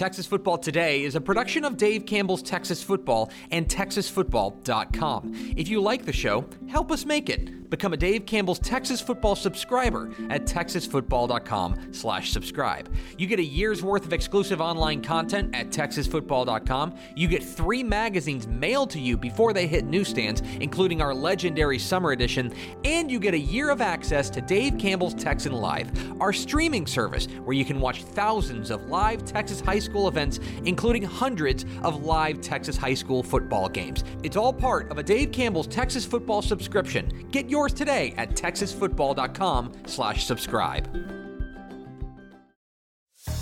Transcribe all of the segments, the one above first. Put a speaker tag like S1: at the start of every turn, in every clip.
S1: Texas Football Today is a production of Dave Campbell's Texas Football and TexasFootball.com. If you like the show, help us make it. Become a Dave Campbell's Texas Football subscriber at TexasFootball.com slash subscribe. You get a year's worth of exclusive online content at TexasFootball.com. You get three magazines mailed to you before they hit newsstands, including our legendary summer edition, and you get a year of access to Dave Campbell's Texan Live, our streaming service where you can watch thousands of live Texas high school events, including hundreds of live Texas high school football games. It's all part of a Dave Campbell's Texas Football subscription. Get yours today at texasfootball.com slash subscribe.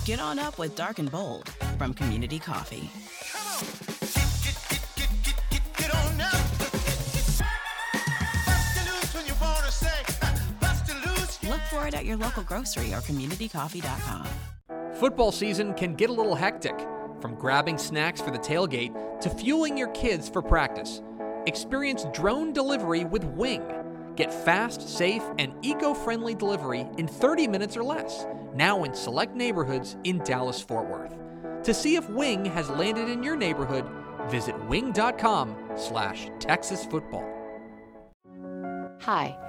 S2: Get on up with Dark and Bold from Community Coffee.
S3: Get on up. Bust the loose when you wanna say, bust the loose.
S2: Look for it at your local grocery or communitycoffee.com.
S1: Football season can get a little hectic, from grabbing snacks for the tailgate to fueling your kids for practice. Experience drone delivery with Wing. Get fast, safe, and eco friendly delivery in 30 minutes or less, now in select neighborhoods in Dallas Fort Worth. To see if Wing has landed in your neighborhood, visit wing.com slash Texas football.
S4: Hi,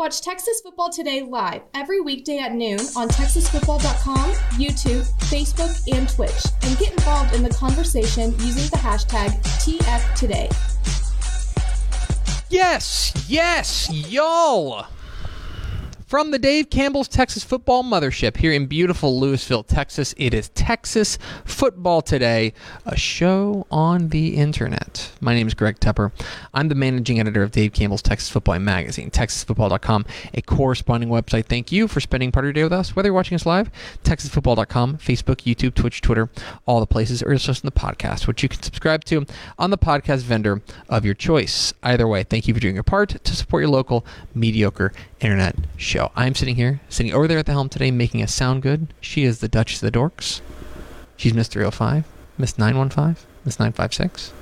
S5: Watch Texas Football Today live every weekday at noon on TexasFootball.com, YouTube, Facebook, and Twitch, and get involved in the conversation using the hashtag TFToday.
S1: Yes, yes, y'all. From the Dave Campbell's Texas Football Mothership here in beautiful Lewisville, Texas, it is Texas Football Today, a show on the internet. My name is Greg Tepper. I'm the managing editor of Dave Campbell's Texas Football Magazine, texasfootball.com, a corresponding website. Thank you for spending part of your day with us, whether you're watching us live, texasfootball.com, Facebook, YouTube, Twitch, Twitter, all the places, or just to the podcast, which you can subscribe to on the podcast vendor of your choice. Either way, thank you for doing your part to support your local mediocre internet show. I'm sitting here, sitting over there at the helm today, making us sound good. She is the Duchess of the Dorks. She's Miss 305, Miss 915, Miss 956,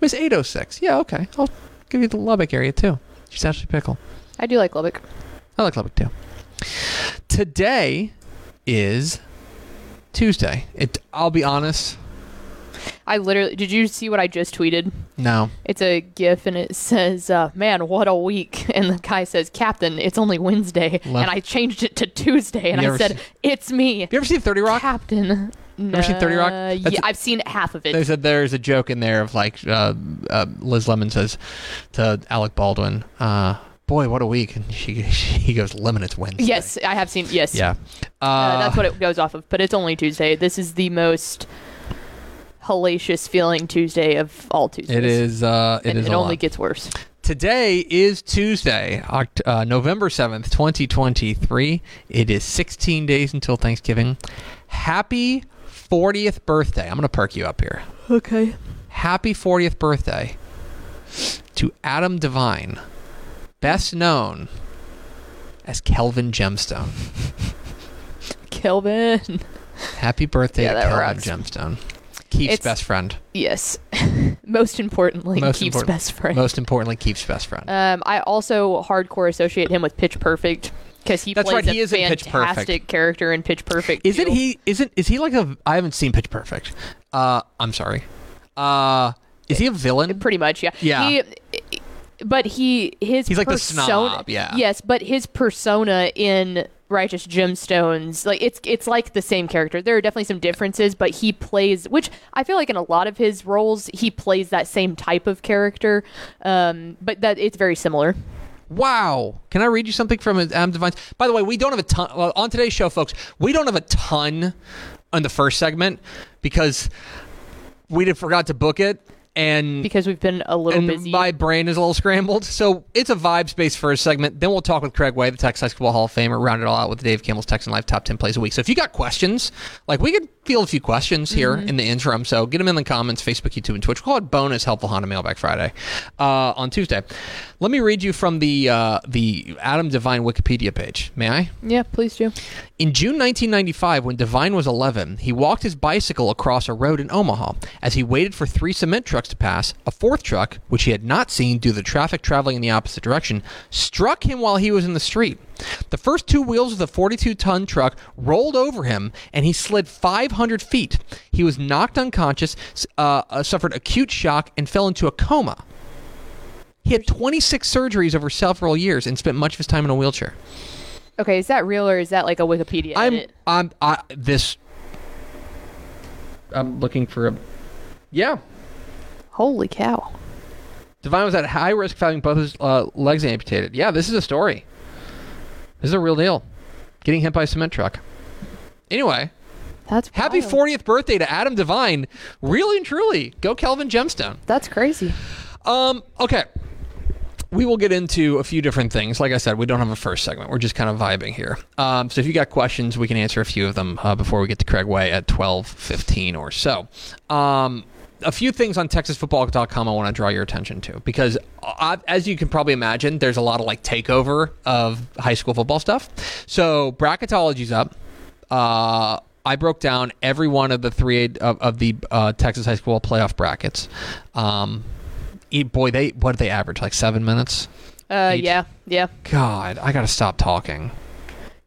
S1: Miss 806. Yeah, okay. I'll give you the Lubbock area too. She's Ashley Pickle.
S6: I do like Lubbock.
S1: I like Lubbock too. Today is Tuesday. It. I'll be honest.
S6: I literally did you see what I just tweeted?
S1: No.
S6: It's a GIF and it says, uh, "Man, what a week!" And the guy says, "Captain, it's only Wednesday," and I changed it to Tuesday, and
S1: You
S6: I said,
S1: see-
S6: "It's me, Have
S1: You ever seen Thirty Rock?
S6: Captain." No.
S1: Ever seen 30 Rock?
S6: Uh,
S1: That's-
S6: yeah, I've seen half of it.
S1: They said there's a joke in there of like uh, uh, Liz Lemon says to Alec Baldwin, uh, "Boy, what a week!" And she, she he goes, "Lemon, it's Wednesday."
S6: yes, I have seen. Yes,
S1: Yeah. Uh,
S6: Uh, that's what it goes off of. But it's only Tuesday. This is the most hellacious feeling Tuesday of all Tuesdays.
S1: It is. Uh, it
S6: and
S1: is
S6: it
S1: a
S6: only
S1: lot.
S6: gets worse.
S1: Today is Tuesday, Oct- uh, November 7th, 2023. It is 16 days until Thanksgiving. Happy 40th birthday. I'm going to perk you up here.
S6: Okay.
S1: Happy 40th birthday to Adam Devine, best known as Kelvin Gemstone.
S6: Kelvin.
S1: Happy birthday
S6: Yeah,
S1: to Kelvin
S6: rocks.
S1: Gemstone. Keeps
S6: It's-
S1: best friend.
S6: Yes. Most importantly,
S1: Most
S6: keeps
S1: important-
S6: best friend.
S1: Most importantly, keeps best friend.
S6: Um, I also hardcore associate him with Pitch Perfect because he
S1: That's
S6: plays
S1: right, he
S6: a
S1: is in Pitch
S6: fantastic
S1: Perfect.
S6: character in Pitch Perfect.
S1: Isn't
S6: too.
S1: he? Isn't is he like a? I haven't seen Pitch Perfect. Uh, I'm sorry. Uh, is he a villain?
S6: Pretty much, yeah.
S1: Yeah.
S6: He, but he his
S1: He's like the
S6: persona,
S1: snob, yeah.
S6: Yes, but his persona in righteous gemstones like it's it's like the same character there are definitely some differences but he plays which i feel like in a lot of his roles he plays that same type of character um but that it's very similar
S1: Wow. Can I read you something from Adam Devine's? By the way, we don't have a ton on today's show, folks. We don't have a ton on the first segment because we forgot to book it, and
S6: because we've been a little
S1: and
S6: busy
S1: my brain is a little scrambled. So it's a vibes based first segment. Then we'll talk with Craig Way, the Texas High School Hall of Famer, round it all out with Dave Campbell's Texan Live Top 10 Plays a Week. So if you got questions, like we could field a few questions here
S6: Mm-hmm.
S1: in the interim. So get them in the comments, Facebook, YouTube, and Twitch. We'll call it bonus helpful Honda Mailbag Friday uh, on Tuesday. Let me read you from the uh, the Adam Devine Wikipedia page. May I?
S6: yeah please do
S1: In June 1995, when Devine was 11, he walked his bicycle across a road in Omaha. As he waited for three cement trucks to pass, a fourth truck, which he had not seen due to the traffic traveling in the opposite direction, struck him while he was in the street. The first two wheels of the 42 ton truck rolled over him and he slid 500 feet. He was knocked unconscious, uh, uh, suffered acute shock, and fell into a coma. He had 26 surgeries over several years and spent much of his time in a wheelchair.
S6: okay is that real or is that like a wikipedia
S1: I'm
S6: edit?
S1: I'm I this I'm looking for a yeah.
S6: holy cow
S1: Devine was at high risk of having both his uh, legs amputated. Yeah, this is a story. This is a real deal. Getting hit by a cement truck. Anyway,
S6: that's
S1: happy 40th birthday to Adam Devine. Really and truly, go Kelvin Gemstone.
S6: that's crazy
S1: Um, okay. We will get into a few different things. Like I said, we don't have a first segment. We're just kind of vibing here. Um, so if you got questions, we can answer a few of them uh, before we get to Craig Way at 12:15 or so. Um, a few things on TexasFootball.com I want to draw your attention to because, uh, as you can probably imagine, there's a lot of like takeover of high school football stuff. So bracketology's up. Uh, I broke down every one of the three of, of the uh, Texas high school playoff brackets. Um, boy, they what did they average? Like seven minutes.
S6: uh
S1: Each.
S6: yeah yeah
S1: God, I gotta stop talking.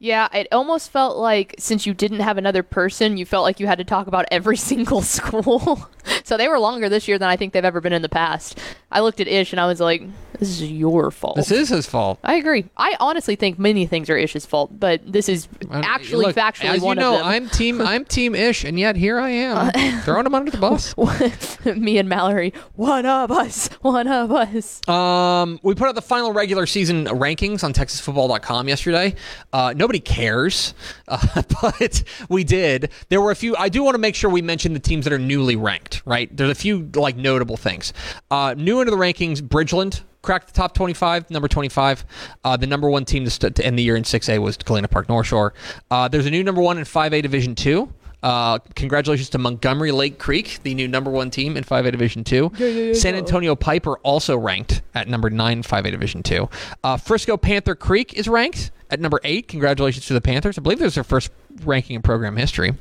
S6: Yeah, it almost felt like since you didn't have another person, you felt like you had to talk about every single school. so they were longer this year than I think they've ever been in the past. I looked at Ish and I was like, this is your fault.
S1: This is his fault.
S6: I agree. I honestly think many things are Ish's fault, but this is actually
S1: look,
S6: factually
S1: as
S6: one
S1: you know,
S6: of them.
S1: I'm team I'm team ish, and yet here I am throwing him under the bus.
S6: Me and Mallory, one of us, one of us.
S1: Um, we put out the final regular season rankings on TexasFootball.com yesterday. Uh, nobody cares, uh, but we did. There were a few. I do want to make sure we mention the teams that are newly ranked. Right, there's a few like notable things. Uh, new into the rankings, Bridgeland cracked the top 25, number 25. Uh, the number one team to, st- to end the year in 6A was Galena Park North Shore. Uh, there's a new number one in 5A Division Two. Uh, congratulations to Montgomery Lake Creek, the new number one team in 5A Division 2. San Antonio Piper also ranked at number 9 5A Division 2. Uh, Frisco Panther Creek is ranked at number 8. Congratulations to the Panthers. I believe this is their first ranking in program history.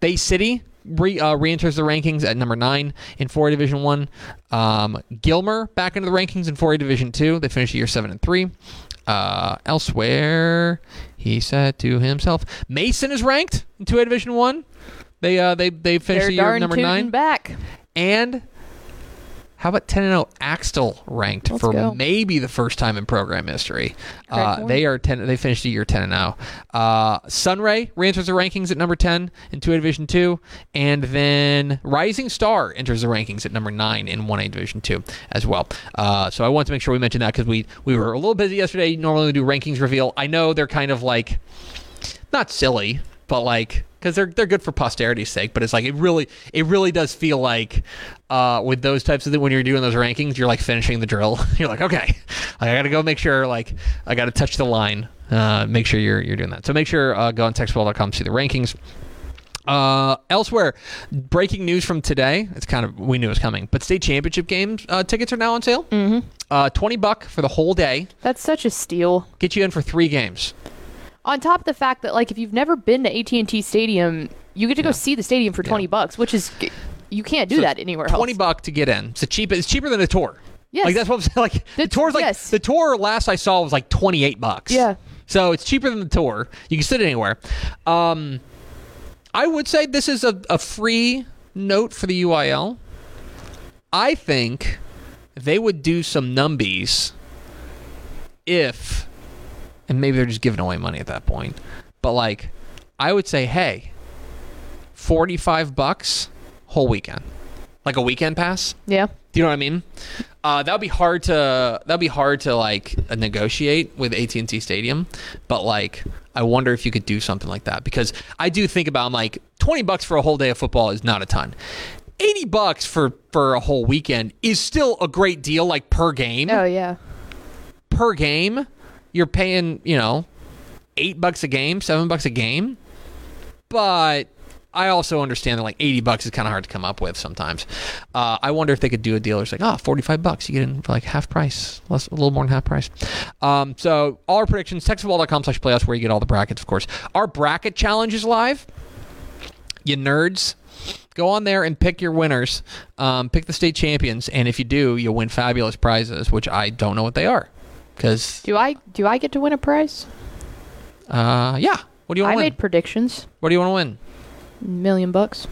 S1: Bay City re, uh, re-enters the rankings at number 9 in 4A Division 1. Um, Gilmer back into the rankings in 4A Division 2. They finished the year 7 and 3. Uh, elsewhere, he said to himself, Mason is ranked in 2A Division 1. They uh they they finished
S6: They're
S1: the year number nine.
S6: back.
S1: And how about 10 and 0 Axtell ranked
S6: Let's
S1: for
S6: go.
S1: maybe the first time in program history? Uh, they are 10 they finished the year 10 and 0. Uh, Sunray re-enters the rankings at number 10 in 2A Division 2 and then Rising Star enters the rankings at number 9 in 1A Division 2 as well. Uh, so I want to make sure we mention that cuz we we were a little busy yesterday. Normally we do rankings reveal. I know they're kind of like not silly, but like because they're they're good for posterity's sake. But it's like it really it really does feel like uh, with those types of things when you're doing those rankings, you're like finishing the drill. you're like, okay, I got to go make sure like I got to touch the line. Uh, make sure you're you're doing that. So make sure uh, go on textball.com see the rankings. Uh, elsewhere, breaking news from today. It's kind of we knew it was coming, but state championship games uh, tickets are now on sale. Mm-hmm. Uh, Twenty buck for the whole day.
S6: That's such a steal.
S1: Get you in for three games.
S6: On top of the fact that, like, if you've never been to AT&T Stadium, you get to go see the stadium for 20 bucks, which is you can't do
S1: So
S6: that anywhere else.
S1: Twenty buck to get in. It's cheap. It's cheaper than a tour.
S6: Yes.
S1: Like that's what I'm saying. Like the,
S6: The-
S1: tour's like
S6: yes.
S1: the tour last I saw was like twenty eight bucks.
S6: Yeah.
S1: So it's cheaper than the tour. You can sit anywhere. Um, I would say this is a, a free note for the UIL. I think they would do some numbies if, and maybe they're just giving away money at that point. but like I would say, hey, forty five bucks whole weekend, like a weekend pass.
S6: Yeah.
S1: Do you know what I mean? Uh, that would be hard to that would be hard to like negotiate with AT and T Stadium, but like I wonder if you could do something like that because I do think about I'm like twenty bucks for a whole day of football is not a ton. Eighty bucks for for a whole weekend is still a great deal, like per game.
S6: Oh yeah.
S1: Per game, you're paying you know eight bucks a game, seven bucks a game, but I also understand that like 80 bucks is kind of hard to come up with sometimes. Uh, I wonder if they could do a deal. It's like, oh, 45 bucks. You get in for like half price, less, a little more than half price. Um, so all our predictions, textfootball.com slash playoffs where you get all the brackets, of course. Our bracket challenge is live. You nerds. Go on there and pick your winners. Um, pick the state champions. And if you do, you'll win fabulous prizes, which I don't know what they are. Because,
S6: Do I do I get to win a prize?
S1: uh, yeah. What do you want
S6: I
S1: to win?
S6: made predictions.
S1: what do you want to win?
S6: Million bucks.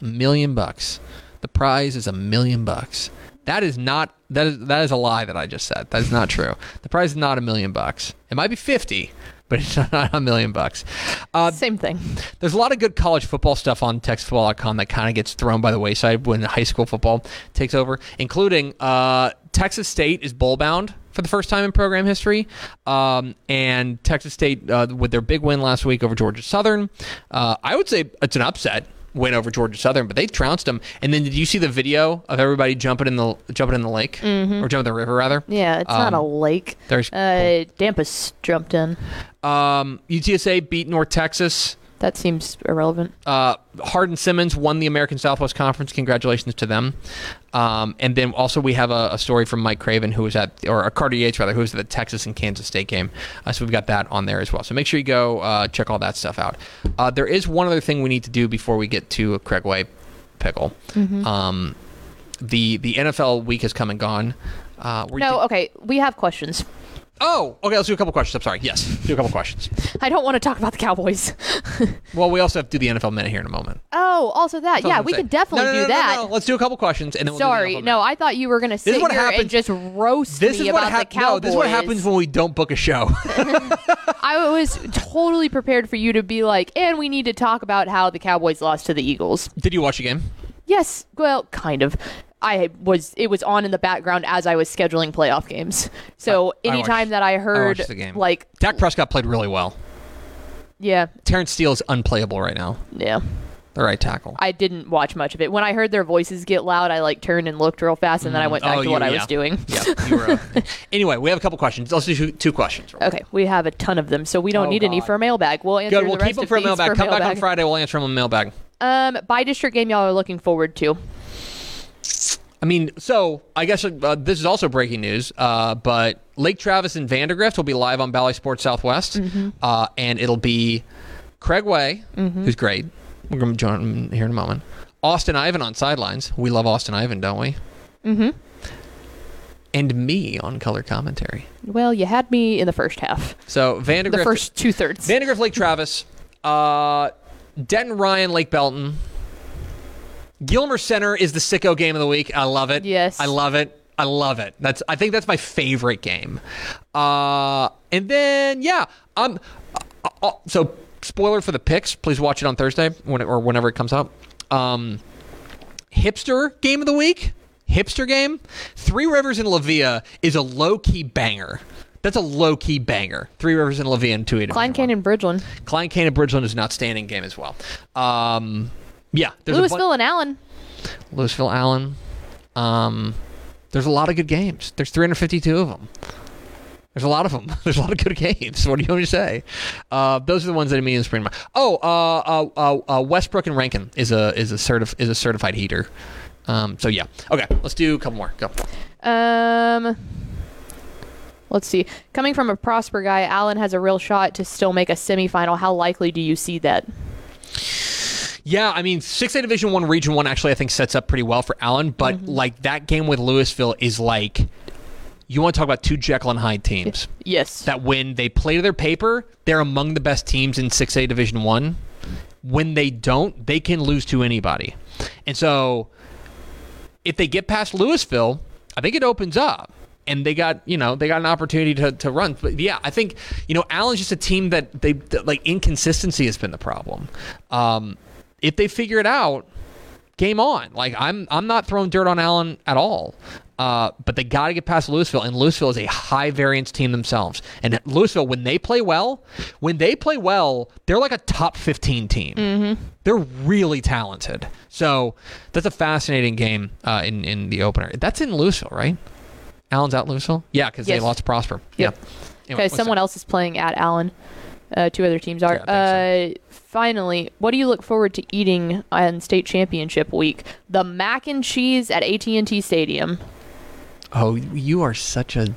S1: million bucks. The prize is a million bucks. That is not that is that is a lie that I just said. That is not true. The prize is not a million bucks. It might be fifty, but it's not a million bucks. Uh,
S6: Same thing.
S1: there's a lot of good college football stuff on TexasFootball.com that kind of gets thrown by the wayside when high school football takes over, including uh, Texas State is bowl bound for the first time in program history. Um, and Texas State, uh, with their big win last week over Georgia Southern, uh, I would say it's an upset win over Georgia Southern, but they trounced them. And then did you see the video of everybody jumping in the jumping in the lake or jumping in the river rather?
S6: Yeah, it's not a lake.
S1: there's-
S6: uh, Dampus jumped in.
S1: Um, UTSA beat North Texas.
S6: That seems irrelevant.
S1: Uh, Hardin Simmons won the American Southwest Conference. Congratulations to them. Um, and then also we have a, a story from Mike Craven, who was at, or uh, Carter Yates rather, who was at the Texas and Kansas State game. Uh, so we've got that on there as well. So make sure you go uh, check all that stuff out. Uh, there is one other thing we need to do before we get to a Craig Way pickle. Um, the the NFL week has come and gone. Uh, we're
S6: No, okay. We have questions.
S1: Oh, okay. Let's do a couple questions. I'm sorry. Yes, do a couple questions.
S6: I don't want to talk about the Cowboys.
S1: Well, we also have to do the NFL minute here in a moment.
S6: oh, also that.
S1: That's
S6: Yeah, we could definitely
S1: No, no, no,
S6: do that.
S1: no, no. Let's do a couple questions and then we'll
S6: Sorry, no. I thought you were gonna sit
S1: is what
S6: here
S1: happens-
S6: and just roast
S1: This
S6: me about
S1: hap-
S6: the Cowboys.
S1: No, this is what happens when we don't book a show.
S6: I was totally prepared for you to be like, and we need to talk about how the Cowboys lost to the Eagles.
S1: Did you watch the game?
S6: Yes, well, kind of. I was it was on in the background as I was scheduling playoff games. So
S1: I- I
S6: anytime
S1: watched-
S6: that I
S1: I
S6: heard
S1: watched the game.
S6: like
S1: Dak Prescott played really well.
S6: yeah,
S1: Terence Steele is unplayable right now.
S6: yeah.
S1: The right tackle.
S6: I didn't watch much of it. When I heard their voices get loud, I like turned and looked real fast and then I went back
S1: Oh,
S6: to what I was doing.
S1: yeah, were. uh, anyway, we have a couple questions. Let's do two, two questions.
S6: Okay, we have a ton of them, so we don't
S1: Oh,
S6: need any for a mailbag. We'll answer
S1: Good. We'll keep them for a mailbag. Come back on. Friday. We'll answer them in mailbag.
S6: Um, by district game y'all are looking forward to.
S1: I mean, so I guess uh, this is also breaking news, uh, but Lake Travis and Vandegrift will be live on Bally Sports Southwest,
S6: Mm-hmm.
S1: uh, and it'll be Craig Way, who's great. We're going to join him here in a moment. Austin Ivan on sidelines. We love Austin Ivan, don't we? Mm-hmm. And me on color commentary.
S6: Well, you had me in the first half,
S1: So Vandegrift,
S6: the first two thirds.
S1: Vandegrift, Lake Travis, uh, Denton Ryan, Lake Belton. Gilmer Center is the sicko game of the week. I love it.
S6: Yes.
S1: I love it. I love it. That's I think that's my favorite game. Uh, and then yeah, um, uh, uh, so spoiler for the picks. Please watch it on Thursday when it, or whenever it comes out. Um, hipster game of the week. Hipster game. Three Rivers and Lavia is a low key banger. That's a low key banger. Three Rivers and Lavia and two eight.
S6: Klein Cain Bridgeland,
S1: Klein Cain Bridgeland is an outstanding game as well. Um, yeah, there's a Lewisville
S6: and Allen.
S1: Lewisville Allen. Um, there's a lot of good games. There's 352 of them. There's a lot of them. There's a lot of good games. What do you want me to say? Uh, those are the ones that immediately spring to mind. Oh, uh, uh, uh, uh, Westbrook and Rankin is a is a certif- is a certified heater. Um, so yeah. Okay, let's do a couple more. Go.
S6: Um, let's see. Coming from a Prosper guy, Allen has a real shot to still make a semifinal. How likely do you see that?
S1: Yeah, I mean, six A Division One, Region One actually I think sets up pretty well for Allen, but like that game with Lewisville is like you want to talk about two Jekyll and Hyde teams.
S6: Yes.
S1: that when they play to their paper, they're among the best teams in 6A Division 1. When they don't, they can lose to anybody. And so if they get past Lewisville, I think it opens up. and they got you know they got an opportunity to, to run. But yeah, I think you know Allen's just a team that they like inconsistency has been the problem. Um, if they figure it out, game on. Like I'm I'm not throwing dirt on Allen at all. Uh, but they got to get past Lewisville, and Lewisville is a high variance team themselves. And Lewisville, when they play well, when they play well, they're like a top 15 team. They're really talented. So that's a fascinating game uh, in in the opener. That's in Lewisville, right? Allen's out Lewisville. Yeah, because
S6: Yes.
S1: they lost to Prosper.
S6: Yep.
S1: Yeah. Anyway,
S6: Okay, someone
S1: that?
S6: else is playing at Allen. Uh, two other teams are.
S1: Yeah, I
S6: uh, finally, what do you look forward to eating on state championship week? The mac and cheese at AT&T Stadium.
S1: Oh, you are such a.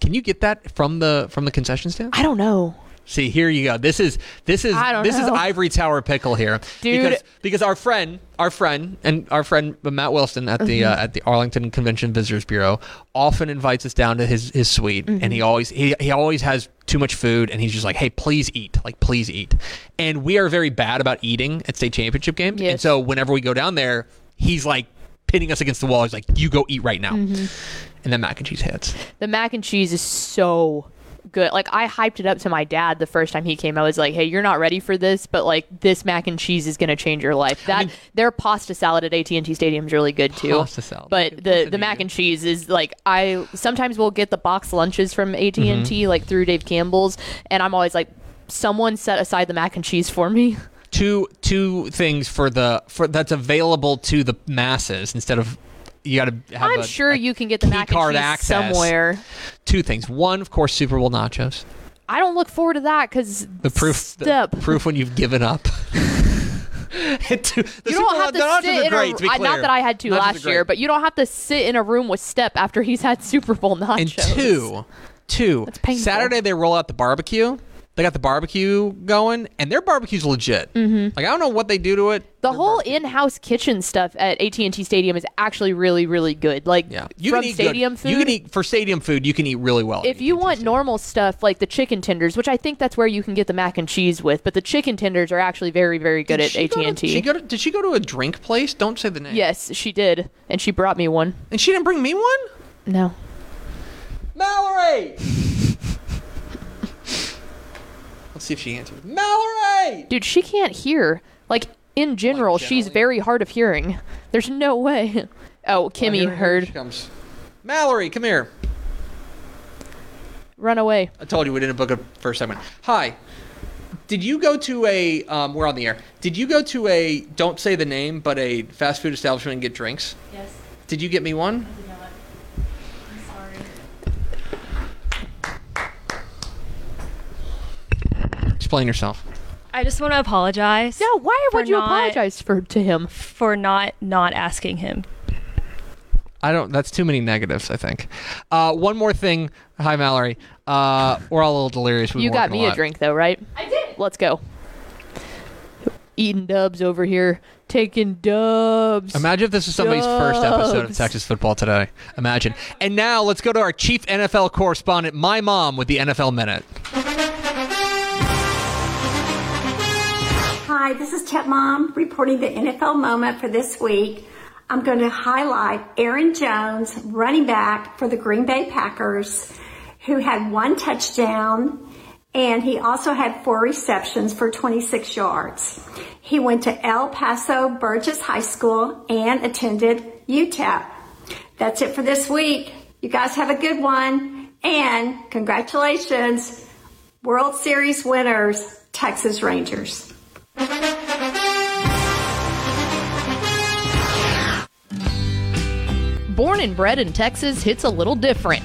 S1: Can you get that from the from the concession stand?
S6: I don't know.
S1: See, here you go. This is this is this is ivory tower pickle here,
S6: Dude.
S1: Because because our friend, our friend, and our friend Matt Wilson at the
S6: Mm-hmm.
S1: uh, at the Arlington Convention Visitors Bureau often invites us down to his his suite, and
S6: Mm-hmm.
S1: he always he, he always has too much food, and he's just like, hey, please eat, like please eat. And we are very bad about eating at state championship games, and so whenever we go down there, he's like pitting us against the wall. He's like, you go eat right now,
S6: Mm-hmm.
S1: and then mac and cheese hits.
S6: The mac and cheese is so good. Like I hyped it up to my dad the first time he came. I was like, "Hey, you're not ready for this, but like this mac and cheese is going to change your life." That their pasta salad at AT&T Stadium is really good too.
S1: Pasta salad.
S6: But the the mac and cheese is like I sometimes we'll get the box lunches from AT&T
S1: Mm-hmm.
S6: like through Dave Campbell's and I'm always like someone set aside the mac and cheese for me.
S1: two two things for the for that's available to the masses instead of you got to have
S6: I'm
S1: a-
S6: sure
S1: a
S6: you can get the mac and
S1: card
S6: cheese
S1: access.
S6: somewhere.
S1: two things one of course super bowl nachos
S6: I don't look forward to that cuz
S1: the proof
S6: step.
S1: the proof when you've given up the
S6: you
S1: Super
S6: don't
S1: Bowl
S6: have to
S1: nachos
S6: sit in
S1: great,
S6: a
S1: to be clear.
S6: not that I had to
S1: Nachos
S6: last year, but you don't have to sit in a room with Step after he's had Super Bowl nachos.
S1: and two two. Saturday they roll out the barbecue they got the barbecue going and their barbecue's legit mm-hmm. like I don't know what they do to it
S6: The whole in-house kitchen stuff at AT&T Stadium is actually really, really good. Like
S1: yeah
S6: from
S1: can eat
S6: stadium
S1: good.
S6: food.
S1: you can eat for stadium food you can eat really well
S6: if you
S1: AT&T
S6: want
S1: Stadium.
S6: normal stuff like the chicken tenders, which I think that's where you can get the mac and cheese with, but the chicken tenders are actually very, very good
S1: Did
S6: at
S1: she go to- did she go to a drink place? Don't say the name.
S6: yes, she did, and she brought me one.
S1: And she didn't bring me one?
S6: No,
S1: Mallory! Let's see if she answers. Mallory!
S6: dude, she can't hear. Like in general, she's
S1: generally?
S6: very hard of hearing. There's no way. Oh, Kimmy
S1: Here- here
S6: heard.
S1: she comes. Mallory, come here.
S6: Run away.
S1: I told you we didn't book a first segment. Hi. Did you go to a, um, we're on the air. Did you go to a, don't say the name, but a fast food establishment and get drinks?
S7: Yes,
S1: Did you get me one?
S7: I did not. I'm sorry.
S1: Explain yourself.
S7: I just want to apologize.
S6: Yeah, why would you
S7: not-
S6: apologize for to him?
S7: for not not asking him?
S1: I don't. That's too many negatives. I think. Uh, one more thing. Hi, Mallory. Uh, we're all a little delirious. We've
S6: You
S1: been
S6: got
S1: working
S6: me a
S1: lot.
S6: drink though, right?
S7: I did.
S6: Let's go. Eating dubs over here, taking dubs.
S1: Imagine if this was somebody's first episode of
S6: Dubs.
S1: Texas Football Today. Imagine. And now let's go to our chief NFL correspondent, my mom, with the NFL Minute.
S8: Hi, this is Tep Mom reporting the NFL moment for this week. I'm going to highlight Aaron Jones, running back for the Green Bay Packers, who had one touchdown and he also had four receptions for 26 yards. He went to El Paso Burges High School and attended UTEP. That's it for this week. You guys have a good one and congratulations, World Series winners, Texas Rangers.
S6: Born and bred in Texas hits a little different,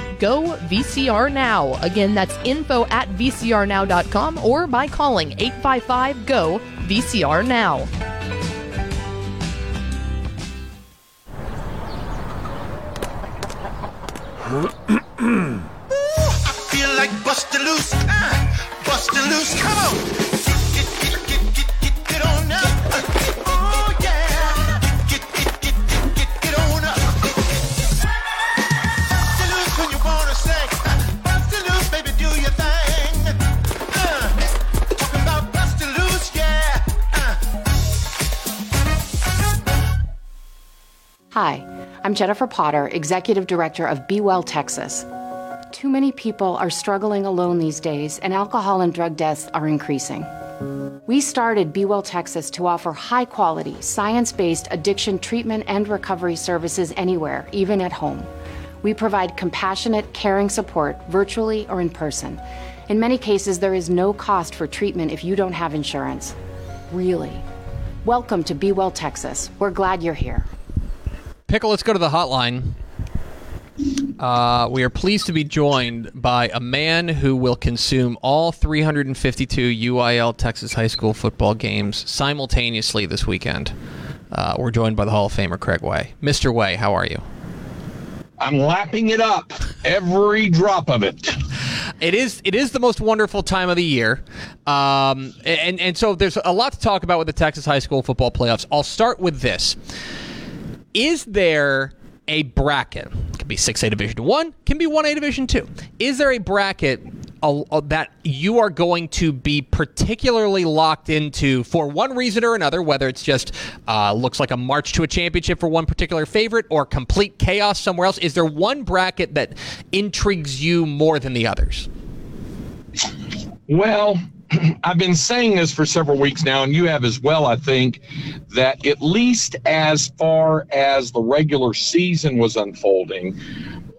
S6: GO VCR Now. Again, that's info at vcrnow.com or by calling 855 GO VCR Now.
S4: I'm Jennifer Potter, Executive Director of Be Well Texas. Too many people are struggling alone these days, and alcohol and drug deaths are increasing. We started Be Well Texas to offer high quality, science based addiction treatment and recovery services anywhere, even at home. We provide compassionate, caring support virtually or in person. In many cases, there is no cost for treatment if you don't have insurance. Really. Welcome to Be Well Texas. We're glad you're here.
S1: Pickle, let's go to the hotline. Uh, we are pleased to be joined by a man who will consume all 352 UIL Texas high school football games simultaneously this weekend. Uh, we're joined by the Hall of Famer Craig Way. Mr. Way, how are you?
S9: I'm lapping it up, every drop of it.
S1: It is it is the most wonderful time of the year, um, and and so there's a lot to talk about with the Texas high school football playoffs. I'll start with this: Is there a bracket? Can be six A Division One, can be one A Division Two. Is there a bracket uh, uh, that you are going to be particularly locked into for one reason or another? Whether it's just uh, looks like a march to a championship for one particular favorite, or complete chaos somewhere else. Is there one bracket that intrigues you more than the others?
S9: Well, I've been saying this for several weeks now, and you have as well, I think, that at least as far as the regular season was unfolding,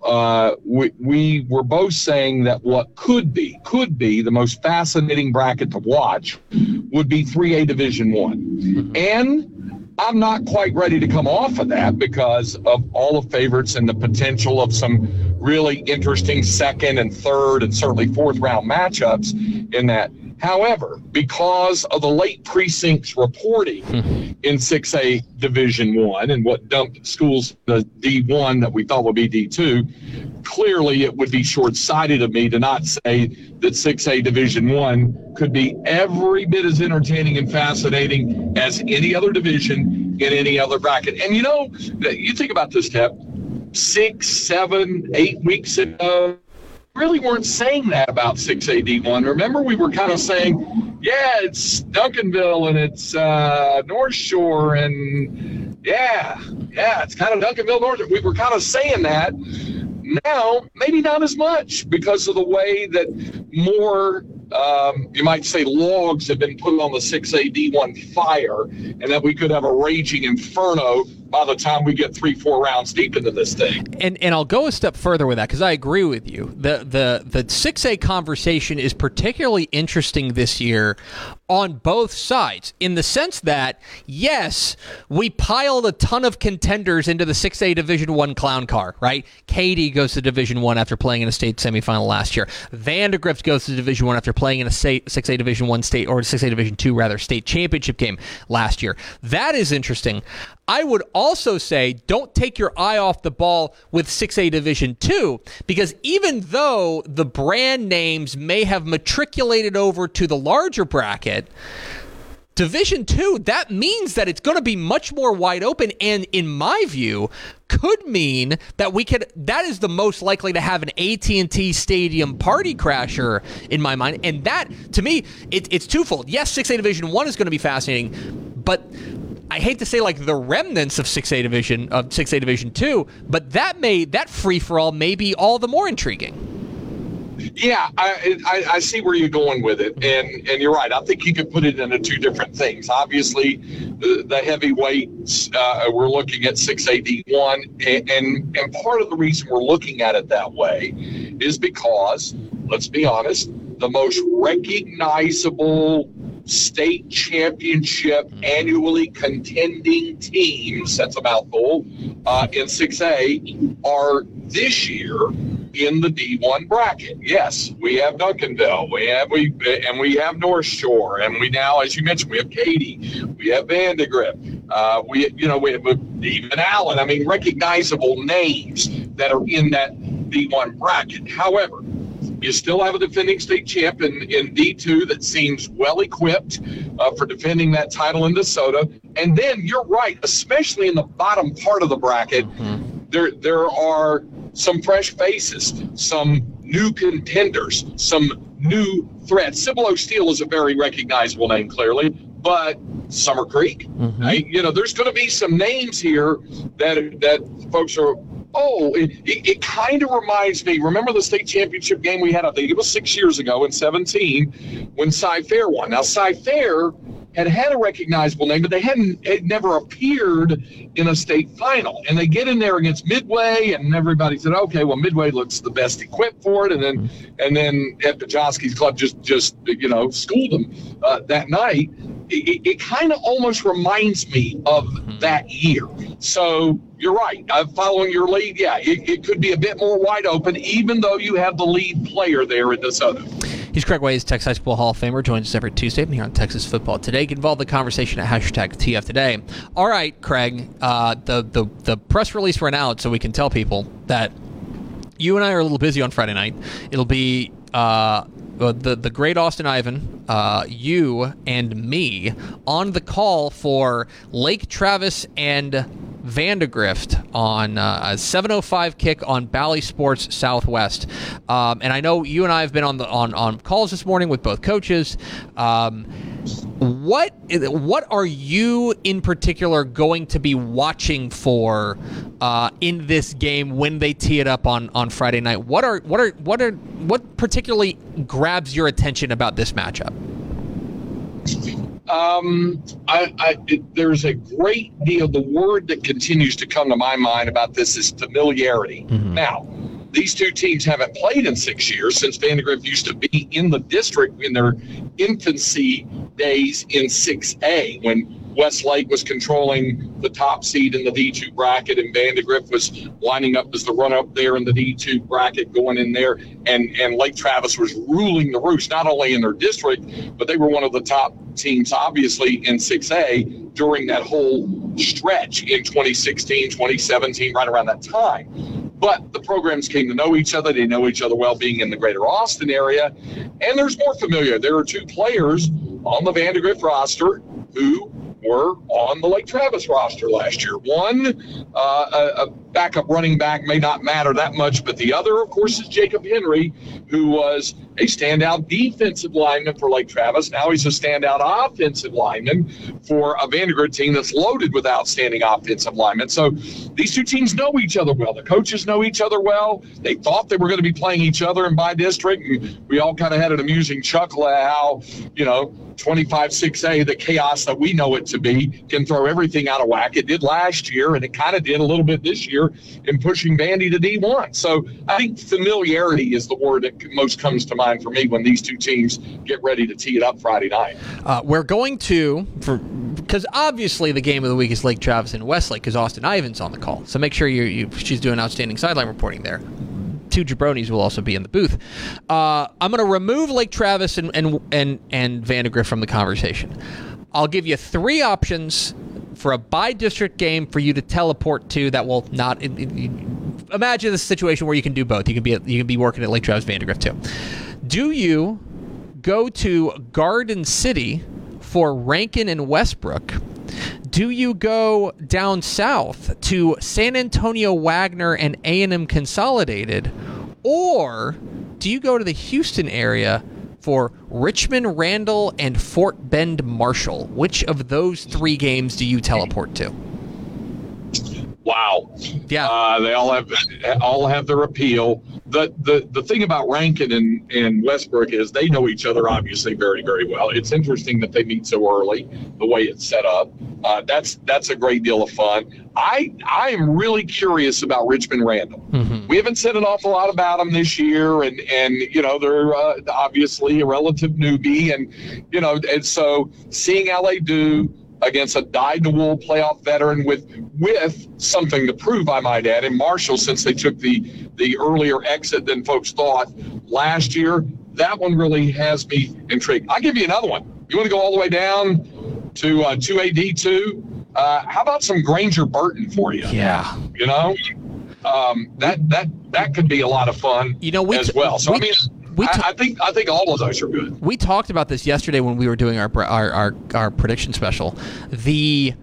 S9: uh, we, we were both saying that what could be, could be the most fascinating bracket to watch would be 3A Division One. And I'm not quite ready to come off of that because of all the favorites and the potential of some really interesting second and third and certainly fourth round matchups in that. However, because of the late precincts reporting hmm. in 6A Division 1 and what dumped schools the D1 that we thought would be D2, clearly it would be short-sighted of me to not say that 6A Division 1 could be every bit as entertaining and fascinating as any other division in any other bracket. And you know, you think about this, Tep, six, seven, eight weeks ago, really weren't saying that about 6AD1. Remember, we were kind of saying, yeah, it's Duncanville and it's uh, North Shore and yeah, yeah, it's kind of Duncanville North. We were kind of saying that. Now, maybe not as much because of the way that more, um, you might say, logs have been put on the 6AD1 fire, and that we could have a raging inferno by the time we get three, four rounds deep into this thing.
S1: And and I'll go a step further with that because I agree with you. The the the six A conversation is particularly interesting this year on both sides in the sense that yes, we piled a ton of contenders into the six A Division One clown car. Right, Katy goes to Division One after playing in a state semifinal last year. Vandegrift goes to Division One after playing in a six A Division One state or six A Division Two rather state championship game last year. That is interesting. I would also say don't take your eye off the ball with 6A Division 2 because even though the brand names may have matriculated over to the larger bracket, Division 2, that means that it's going to be much more wide open and in my view could mean that we could that is the most likely to have an AT&T Stadium party crasher in my mind and that to me it, it's twofold. Yes, 6A Division 1 is going to be fascinating, but I hate to say like the remnants of 6A division of 6A division 2, but that may that free for all may be all the more intriguing.
S9: Yeah, I, I I see where you're going with it, and and you're right. I think you could put it into two different things. Obviously, the, the heavyweights uh, we're looking at six AD one, and, and and part of the reason we're looking at it that way is because let's be honest, the most recognizable state championship annually contending teams that's a mouthful uh, in 6a are this year in the D1 bracket. Yes, we have Duncanville, we have we and we have North Shore, and we now, as you mentioned, we have Katy, we have Vandegrift, uh, we you know we have even Allen. I mean, recognizable names that are in that D1 bracket. However, you still have a defending state champ in, in D2 that seems well equipped uh, for defending that title in DeSoto. And then you're right, especially in the bottom part of the bracket, there there are some fresh faces, some new contenders, some new threats. Cibolo Steel is a very recognizable name, clearly, but Summer Creek, right? you know, there's going to be some names here that that folks are. Oh, it, it, it kind of reminds me. Remember the state championship game we had? I think it was six years ago in 17 when Cy Fair won. Now, Cy Fair had had a recognizable name, but they hadn't had never appeared in a state final. And they get in there against Midway, and everybody said, "Okay, well, Midway looks the best equipped for it." And then, and then Ed Pajowski's club just just you know schooled them uh, that night. It, it, it kind of almost reminds me of that year. So you're right. I'm following your lead. Yeah, it, it could be a bit more wide open, even though you have the lead player there in DeSoto.
S1: He's Craig Ways, Texas High School Hall of Famer. Joins us every Tuesday here on Texas Football Today. Get involved in the conversation at hashtag TF Today. All right, Craig. Uh, the, the the press release went out, so we can tell people that you and I are a little busy on Friday night. It'll be uh, the the great Austin Ivan, uh, you and me on the call for Lake Travis and Vandegrift on uh, a 7:05 kick on Bally Sports Southwest. Um, and I know you and I have been on the on, on calls this morning with both coaches. Um, what what are you in particular going to be watching for uh, in this game when they tee it up on, on Friday night? What are what are what are what particularly grabs your attention about this matchup?
S9: Um, I, I, it, there's a great deal. The word that continues to come to my mind about this is familiarity. Now, these two teams haven't played in six years since Vandegrift used to be in the district in their infancy days in 6A when Westlake was controlling the top seed in the D2 bracket and Vandegrift was lining up as the run up there in the D2 bracket going in there. And and Lake Travis was ruling the roost not only in their district but they were one of the top teams obviously in 6A during that whole stretch in 2016 2017 right around that time but the programs came to know each other. They know each other well, being in the greater Austin area. And there's more familiar. There are two players on the Vandegrift roster who were on the Lake Travis roster last year. One, uh, a, a backup running back may not matter that much, but the other, of course, is Jacob Henry, who was a standout defensive lineman for Lake Travis. Now he's a standout offensive lineman for a Vandegrift team that's loaded with outstanding offensive linemen. So these two teams know each other well. The coaches know each other well. They thought they were going to be playing each other in by district, and we all kind of had an amusing chuckle at how, you know, 25 6A, the chaos that we know it to be, can throw everything out of whack. It did last year, and it kind of did a little bit this year in pushing Vandy to D1. So I think familiarity is the word that most comes to mind for me when these two teams get ready to tee it up Friday night.
S1: Uh, we're going to, because obviously the game of the week is Lake Travis and Westlake because Austin Ivan's on the call. So make sure you, you she's doing outstanding sideline reporting there. Two jabronis will also be in the booth. Uh, I'm going to remove Lake Travis and and and and Vandegrift from the conversation. I'll give you three options for a by district game for you to teleport to that will not. Imagine this situation where you can do both. You can be you can be working at Lake Travis Vandegrift too. Do you go to Garden City for Rankin and Westbrook? Do you go down south to San Antonio Wagner and A&M Consolidated or do you go to the Houston area for Richmond, Randle, and Fort Bend, Marshall. Which of those three games do you teleport to?
S9: Wow.
S1: Yeah.
S9: Uh, they all have all have their appeal. The the the thing about Rankin and, and Westbrook is they know each other obviously very very well. It's interesting that they meet so early, the way it's set up. Uh, that's that's a great deal of fun. I I am really curious about Richmond Randle. We haven't said an awful lot about them this year, and and you know they're uh, obviously a relative newbie, and you know and so seeing how they do against a dyed-in-the-wool playoff veteran with with something to prove, I might add, And Marshall since they took the the earlier exit than folks thought last year. That one really has me intrigued. I'll give you another one. You want to go all the way down to uh, 2AD2? Uh, how about some Granger Burton for you?
S1: Yeah.
S9: You know, um, that that that could be a lot of fun.
S1: You know, we
S9: as well. So
S1: we
S9: I mean,
S1: we
S9: I,
S1: t-
S9: I think I think all of those are good.
S1: We talked about this yesterday when we were doing our our our, our prediction special. The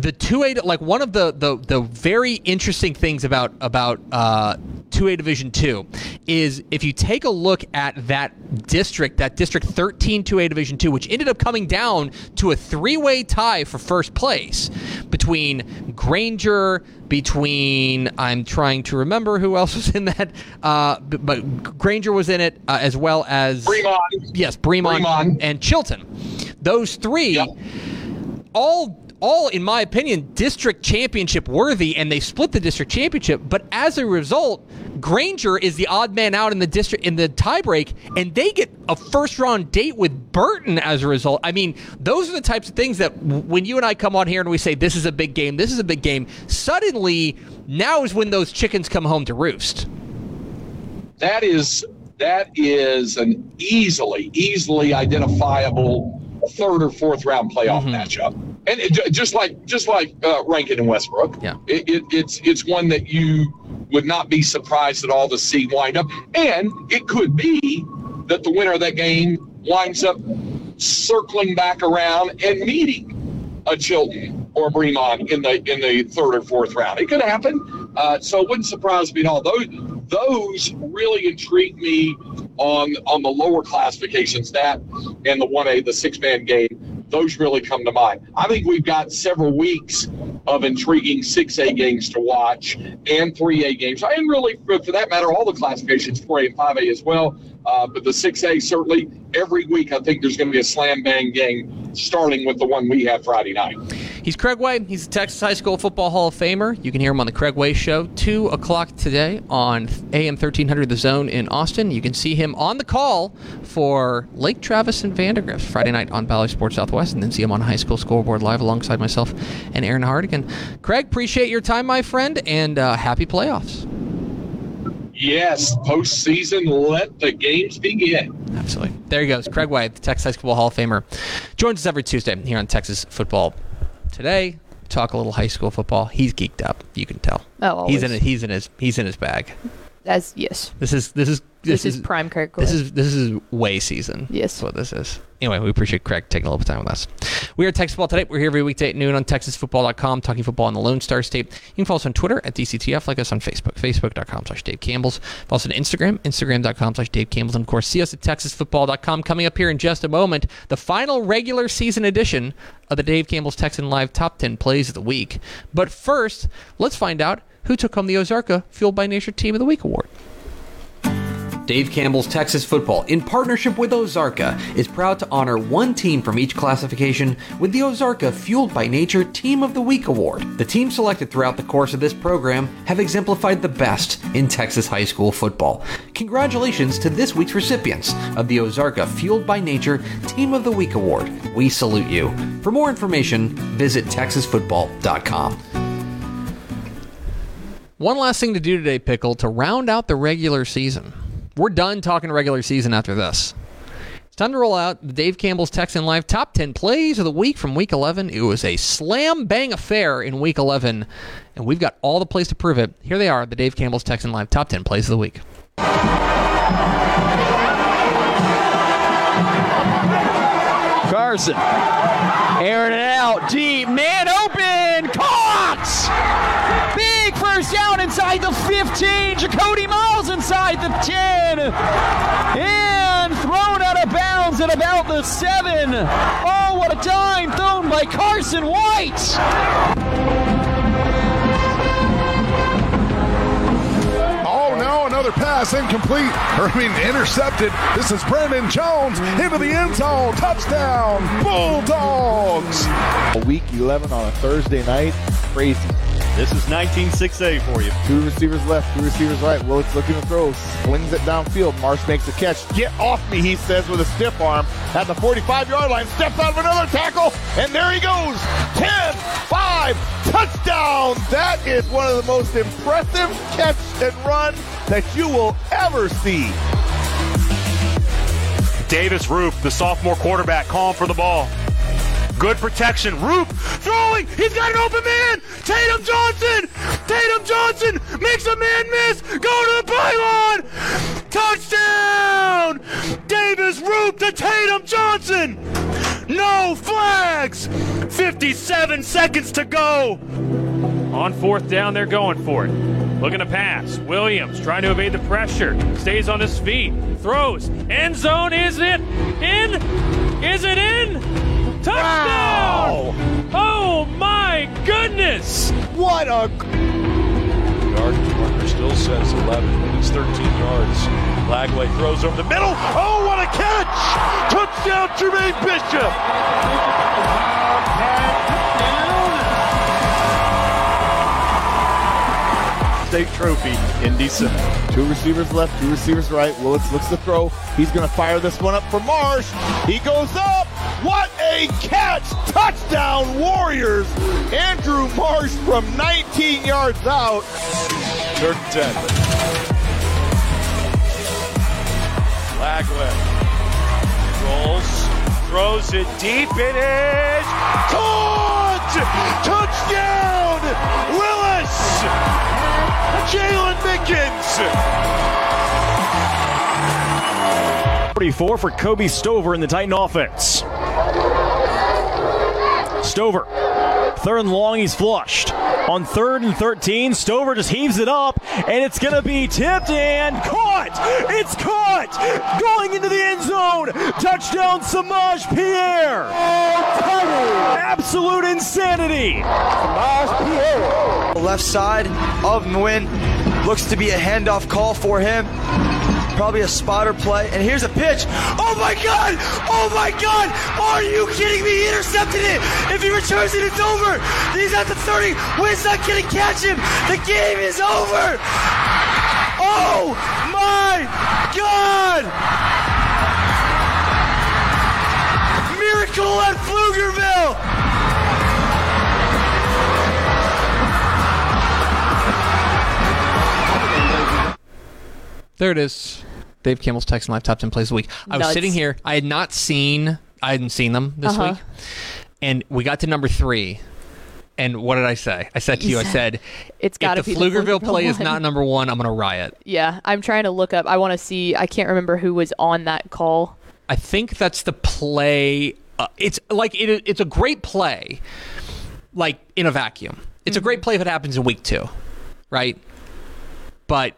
S1: the two A like one of the, the the very interesting things about about uh, two A Division two is if you take a look at that district, that district 13 2A Division two, which ended up coming down to a three way tie for first place between Granger, between I'm trying to remember who else was in that, uh, b- but Granger was in it uh, as well as
S9: Bremond.
S1: Yes, Bremond,
S9: Bremond.
S1: and Chilton. Those three, all all in my opinion, district championship worthy, and they split the district championship. But as a result, Granger is the odd man out in the district in the tiebreak, and they get a first round date with Burton as a result. I mean, those are the types of things that w- when you and I come on here and we say this is a big game, this is a big game. Suddenly, now is when those chickens come home to roost.
S9: that is that is an easily easily identifiable third or fourth round playoff mm-hmm. matchup and it, just like just like uh, Rankin and Westbrook
S1: Yeah.
S9: it, it, it's it's one that you would not be surprised at all to see wind up and it could be that the winner of that game winds up circling back around and meeting a Chilton or Bremond in the in the third or fourth round. It could happen. Uh, so it wouldn't surprise me at all. Those those really intrigue me on on the lower classifications. That and the one A, the six man game. Those really come to mind. I think we've got several weeks of intriguing 6A games to watch and 3A games, and really, for, that matter, all the classifications, 4A and 5A as well. Uh, but the 6A, certainly, every week, I think there's going to be a slam bang game, starting with the one we have Friday night.
S1: He's Craig Way. He's the Texas High School Football Hall of Famer. You can hear him on the Craig Way Show, 2 o'clock today on AM 1300 The Zone in Austin. You can see him on the call for Lake Travis and Vandegrift Friday night on Bally Sports Southwest, and then see him on High School Scoreboard Live alongside myself and Aaron Hardigan. Craig, appreciate your time, my friend, and uh, happy playoffs.
S9: Yes, postseason, let the games begin.
S1: Absolutely. There he goes. Craig Way, the Texas High School Hall of Famer, joins us every Tuesday here on Texas Football. Today, talk a little high school football. He's geeked up. You can tell.
S6: Oh,
S1: he's in
S6: always.
S1: it. He's in his. He's in his bag.
S6: As yes,
S1: This is this is
S6: this, is, prime Craig.
S1: This is this is way season.
S6: Yes.
S1: That's what this is. Anyway, we appreciate Craig taking a little bit of time with us. We are Texas Football today. We're here every weekday at noon on TexasFootball.com, talking football in the Lone Star State. You can follow us on Twitter at DCTF, like us on Facebook, Facebook.com slash Dave Campbell's. Follow us on Instagram, Instagram.com slash Dave Campbell's. And of course, see us at TexasFootball.com. Coming up here in just a moment, the final regular season edition of the Dave Campbell's Texan Live Top 10 Plays of the Week. But first, let's find out who took home the Ozarka Fueled by Nature Team of the Week award. Dave Campbell's Texas Football, in partnership with Ozarka, is proud to honor one team from each classification with the Ozarka Fueled by Nature Team of the Week award. The teams selected throughout the course of this program have exemplified the best in Texas high school football. Congratulations to this week's recipients of the Ozarka Fueled by Nature Team of the Week award. We salute you. For more information, visit texasfootball.com. One last thing to do today, Pickle, to round out the regular season. We're done talking regular season after this. It's time to roll out the Dave Campbell's Texan Live top 10 plays of the week from week 11. It was a slam bang affair in week 11, and we've got all the plays to prove it. Here they are the Dave Campbell's Texan Live top 10 plays of the week.
S10: Carson. Airing it out deep. Man open. Caught! First down inside the 15. Jacody Miles inside the 10. And thrown out of bounds at about the seven. Oh, what a dime thrown by Carson White.
S11: Another pass incomplete. Or, I mean, intercepted. This is Brandon Jones into the end zone. Touchdown, Bulldogs.
S12: A week 11 on a Thursday night. Crazy.
S13: This is 19-6A for you.
S12: Two receivers left, two receivers right. Willis looking to throw, slings it downfield. Marsh makes a catch. Get off me, he says with a stiff arm. At the 45 yard line, steps out of another tackle, and there he goes. 10 5, That is one of the most impressive catch and run that you will ever see.
S13: Davis Roop, the sophomore quarterback, calling for the ball. Good protection. Roop throwing. He's got an open man. Tatum Johnson. Tatum Johnson makes a man miss. Go to the pylon. Touchdown. Davis Roop to Tatum Johnson. No flags. 57 seconds to go. On fourth down, they're going for it. Looking to pass. Williams trying to evade the pressure. Stays on his feet. Throws. End zone. Is it in? Is it in? Touchdown! Oh my goodness!
S12: What a
S14: Yard marker still says 11, but it's 13 yards. Lagway throws over the middle. Oh, what a catch! Touchdown, Jermaine Bishop!
S12: State trophy in December. Two receivers left, two receivers right. Willis looks to throw. He's going to fire this one up for Marsh. He goes up. What a catch! Touchdown, Warriors! Andrew Marsh from 19 yards out.
S14: Third and 10. Lagway rolls, throws it deep. It is caught! Touchdown! Willis! Jalen Mickens!
S13: 44 for Kobe Stover in the Titan offense. Stover, third and long, he's flushed. On third and 13, Stover just heaves it up, and it's going to be tipped and caught! It's caught! Going into the end zone! Touchdown, Samaj Pierre! Absolute insanity! Samaj Pierre.
S15: The left side of Nguyen looks to be a handoff call for him. Probably a spotter play. And here's a pitch. Oh my God! Oh my God! Are you kidding me? He intercepted it. If he returns it, it's over. He's at the 30. Wynn's not going to catch him. The game is over. Oh my God! Miracle at Pflugerville.
S1: There it is. Dave Campbell's Texan Live Top 10 Plays of the Week. I was
S6: Nuts.
S1: sitting here. I had not seen, I hadn't seen them this
S6: Uh-huh.
S1: week. And we got to number three. And what did I say? I said to you,
S6: You
S1: I
S6: said,
S1: said,
S6: "It's gotta be the
S1: Pflugerville play is not number one, I'm going to riot.
S6: Yeah, I'm trying to look up. I want to see. I can't remember who was on that call.
S1: I think that's the play. Uh, it's like it, it's a great play, like in a vacuum. It's a great play if it happens in week two, right? But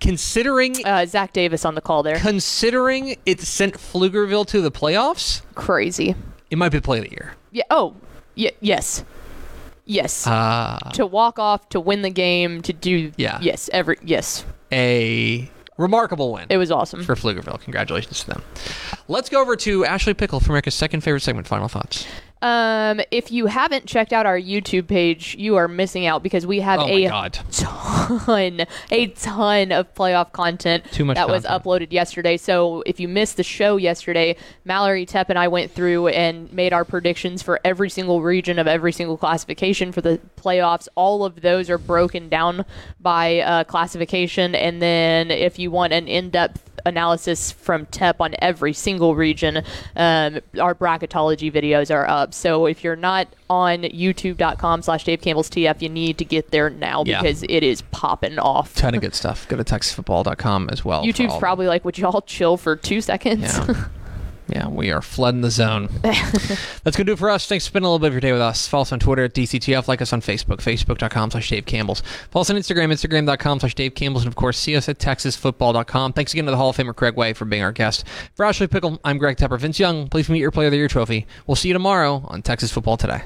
S1: considering
S6: uh, Zach Davis on the call there,
S1: considering it sent Pflugerville to the playoffs,
S6: crazy.
S1: It might be the play of the year.
S6: Yeah. Oh, yeah. Yes. Yes.
S1: Ah.
S6: to walk off, to win the game, to do.
S1: Yeah.
S6: Yes. Every. Yes.
S1: a remarkable win.
S6: It was awesome
S1: for Pflugerville. Congratulations to them. Let's go over to Ashley Pickle for America's second favorite segment. Final thoughts.
S6: Um, if you haven't checked out our YouTube page, you are missing out because we have
S1: Oh
S6: a
S1: God.
S6: ton, a ton of playoff content
S1: Too much
S6: that was uploaded yesterday. So if you missed the show yesterday, Mallory Tepp and I went through and made our predictions for every single region of every single classification for the playoffs. All of those are broken down by uh, classification, and then if you want an in-depth analysis from TEP on every single region. Um, our bracketology videos are up. So if you're not on youtube.com slash Dave Campbell's TF, you need to get there now
S1: Yeah.
S6: because it is popping off.
S1: Ton of good stuff. Go to texasfootball.com as well.
S6: YouTube's probably like, would y'all chill for two seconds?
S1: Yeah. Yeah, we are flooding the zone. That's going to do it for us. Thanks for spending a little bit of your day with us. Follow us on Twitter at DCTF. Like us on Facebook, facebook.com slash Dave Campbell's. Follow us on Instagram, instagram.com slash Dave Campbell's. And, of course, see us at texasfootball.com. Thanks again to the Hall of Famer Craig Way for being our guest. For Ashley Pickle, I'm Greg Tepper. Vince Young, please meet your player of the year trophy. We'll see you tomorrow on Texas Football Today.